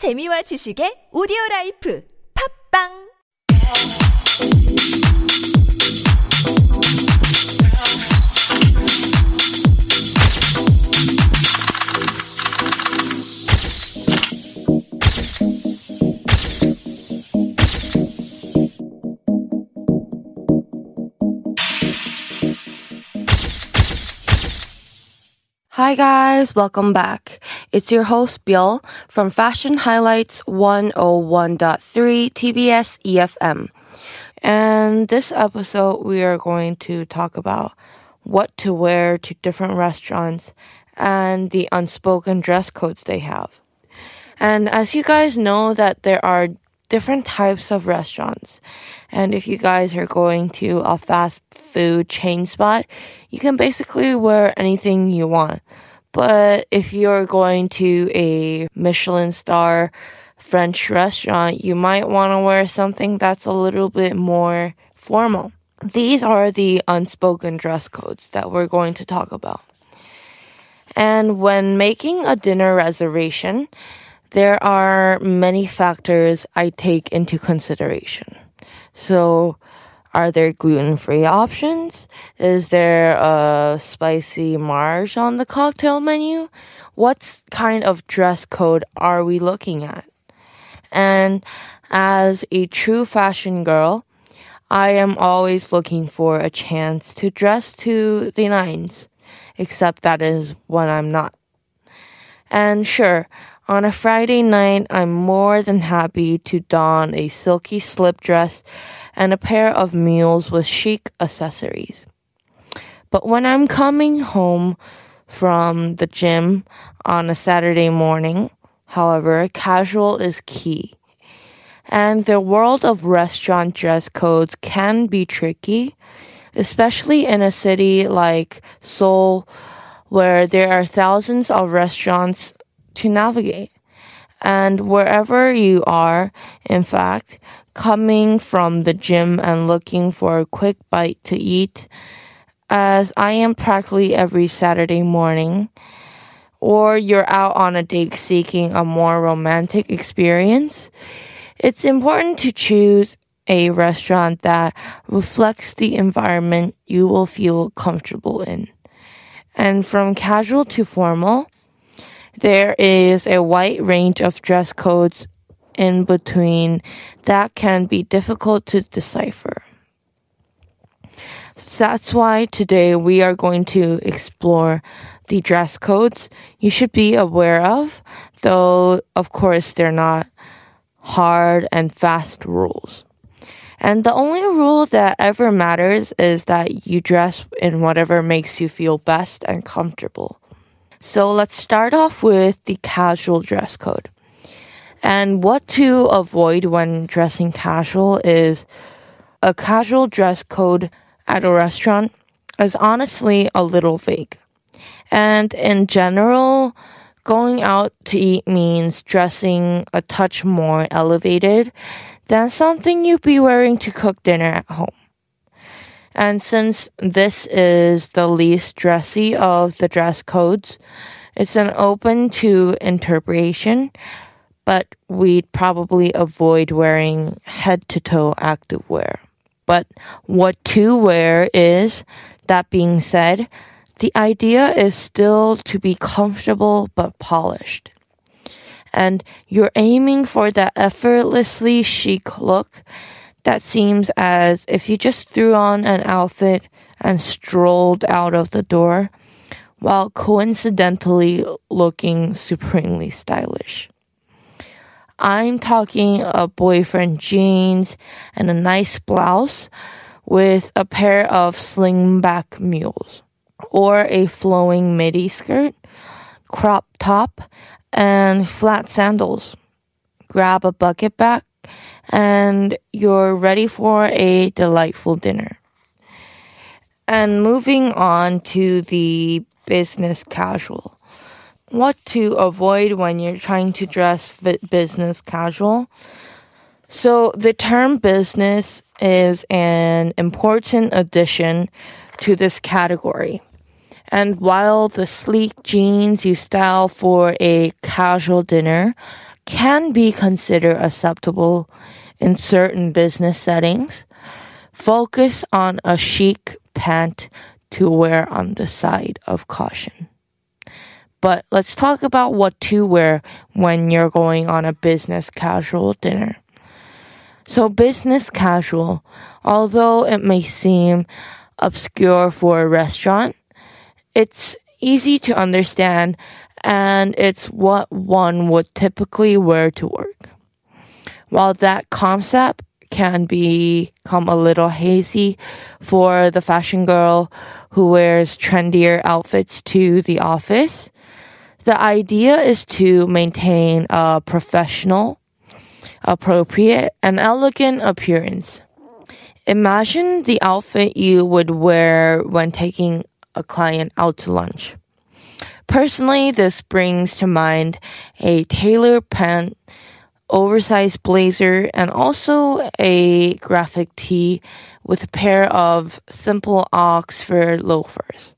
재미와 지식의 오디오 라이프 팝빵 Hi guys, welcome back. It's your host Bill from Fashion Highlights 101.3 TBS EFM. And this episode we are going to talk about what to wear to different restaurants and the unspoken dress codes they have. And as you guys know that there are different types of restaurants. And if you guys are going to a fast food chain spot, you can basically wear anything you want. But if you're going to a Michelin star French restaurant, you might want to wear something that's a little bit more formal. These are the unspoken dress codes that we're going to talk about. And when making a dinner reservation, there are many factors I take into consideration. So, are there gluten free options? Is there a spicy marge on the cocktail menu? What kind of dress code are we looking at? And as a true fashion girl, I am always looking for a chance to dress to the nines, except that is when I'm not. And sure, on a Friday night, I'm more than happy to don a silky slip dress and a pair of mules with chic accessories. But when I'm coming home from the gym on a Saturday morning, however, casual is key. And the world of restaurant dress codes can be tricky, especially in a city like Seoul, where there are thousands of restaurants to navigate. And wherever you are, in fact, coming from the gym and looking for a quick bite to eat, as I am practically every Saturday morning, or you're out on a date seeking a more romantic experience, it's important to choose a restaurant that reflects the environment you will feel comfortable in. And from casual to formal, there is a wide range of dress codes in between that can be difficult to decipher. So that's why today we are going to explore the dress codes you should be aware of, though of course they're not hard and fast rules. And the only rule that ever matters is that you dress in whatever makes you feel best and comfortable. So let's start off with the casual dress code. And what to avoid when dressing casual is a casual dress code at a restaurant is honestly a little vague. And in general, going out to eat means dressing a touch more elevated than something you'd be wearing to cook dinner at home. And since this is the least dressy of the dress codes, it's an open to interpretation, but we'd probably avoid wearing head to toe activewear. But what to wear is, that being said, the idea is still to be comfortable but polished. And you're aiming for that effortlessly chic look that seems as if you just threw on an outfit and strolled out of the door while coincidentally looking supremely stylish. I'm talking a boyfriend jeans and a nice blouse with a pair of slingback mules or a flowing midi skirt, crop top, and flat sandals. Grab a bucket bag and you're ready for a delightful dinner. And moving on to the business casual. What to avoid when you're trying to dress business casual? So, the term business is an important addition to this category. And while the sleek jeans you style for a casual dinner can be considered acceptable in certain business settings. Focus on a chic pant to wear on the side of caution. But let's talk about what to wear when you're going on a business casual dinner. So, business casual, although it may seem obscure for a restaurant, it's easy to understand and it's what one would typically wear to work. While that concept can become a little hazy for the fashion girl who wears trendier outfits to the office, the idea is to maintain a professional, appropriate, and elegant appearance. Imagine the outfit you would wear when taking a client out to lunch. Personally, this brings to mind a tailor pant, oversized blazer, and also a graphic tee with a pair of simple Oxford loafers.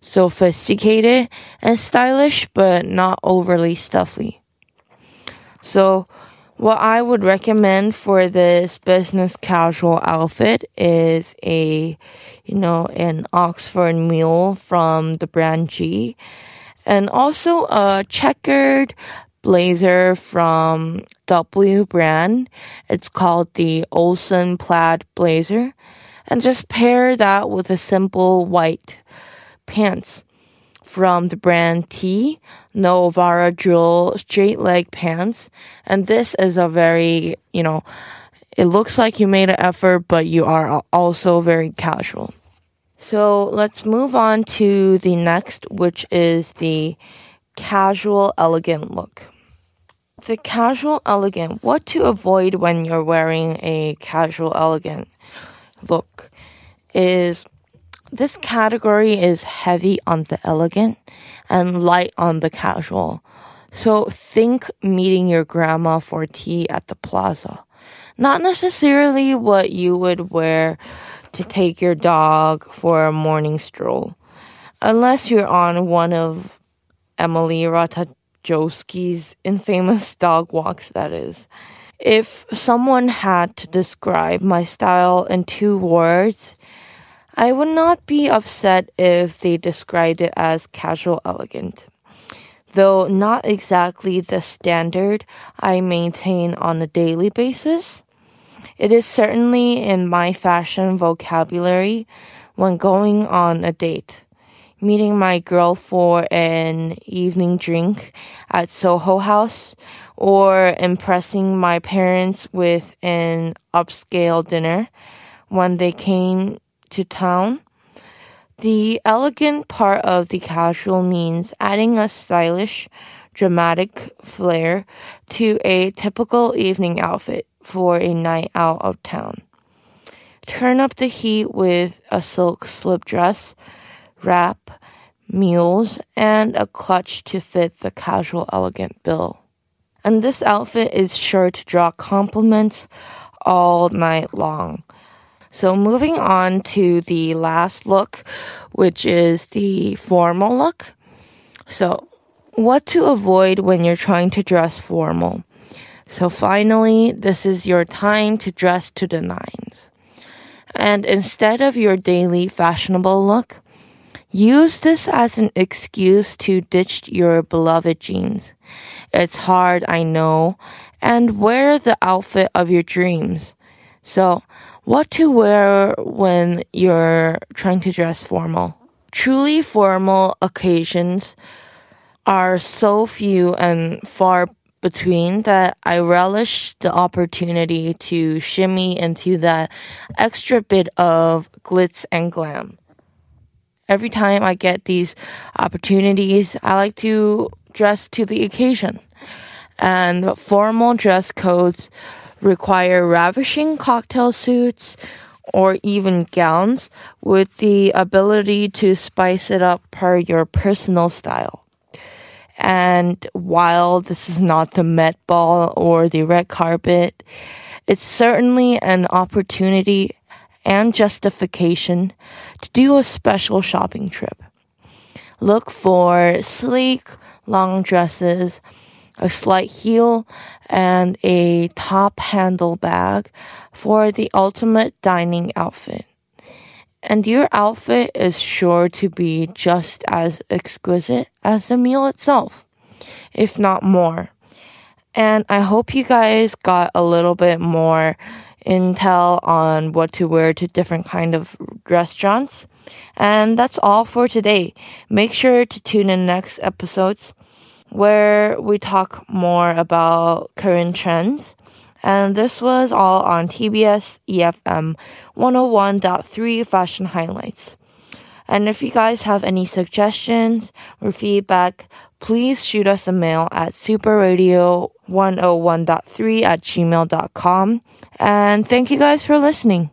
Sophisticated and stylish, but not overly stuffy. So, what I would recommend for this business casual outfit is a, you know, an Oxford mule from the brand G and also a checkered blazer from W brand. It's called the Olsen plaid blazer. And just pair that with a simple white pants from the brand T, Novara Jewel straight leg pants. And this is a very, you know, it looks like you made an effort, but you are also very casual. So let's move on to the next, which is the casual elegant look. The casual elegant, what to avoid when you're wearing a casual elegant look is this category is heavy on the elegant and light on the casual. So think meeting your grandma for tea at the plaza. Not necessarily what you would wear to take your dog for a morning stroll. Unless you're on one of Emily Ratajkowski's infamous dog walks, that is. If someone had to describe my style in two words, I would not be upset if they described it as casual elegant. Though not exactly the standard I maintain on a daily basis. It is certainly in my fashion vocabulary when going on a date. Meeting my girl for an evening drink at Soho House or impressing my parents with an upscale dinner when they came to town. The elegant part of the casual means adding a stylish, dramatic flair to a typical evening outfit for a night out of town. Turn up the heat with a silk slip dress, wrap, mules, and a clutch to fit the casual elegant bill. And this outfit is sure to draw compliments all night long. So moving on to the last look, which is the formal look. So what to avoid when you're trying to dress formal. So finally, this is your time to dress to the nines. And instead of your daily fashionable look, use this as an excuse to ditch your beloved jeans. It's hard, I know, and wear the outfit of your dreams. So, what to wear when you're trying to dress formal? Truly formal occasions are so few and far between that I relish the opportunity to shimmy into that extra bit of glitz and glam. Every time I get these opportunities, I like to dress to the occasion. And formal dress codes require ravishing cocktail suits or even gowns with the ability to spice it up per your personal style. And while this is not the Met Ball or the red carpet, it's certainly an opportunity and justification to do a special shopping trip. Look for sleek, long dresses, a slight heel, and a top handle bag for the ultimate dining outfit. And your outfit is sure to be just as exquisite as the meal itself, if not more. And I hope you guys got a little bit more intel on what to wear to different kind of restaurants. And that's all for today. Make sure to tune in next episodes where we talk more about current trends. And this was all on TBS EFM 101.3 Fashion Highlights. And if you guys have any suggestions or feedback, please shoot us a mail at superradio101.3 at gmail.com. And thank you guys for listening.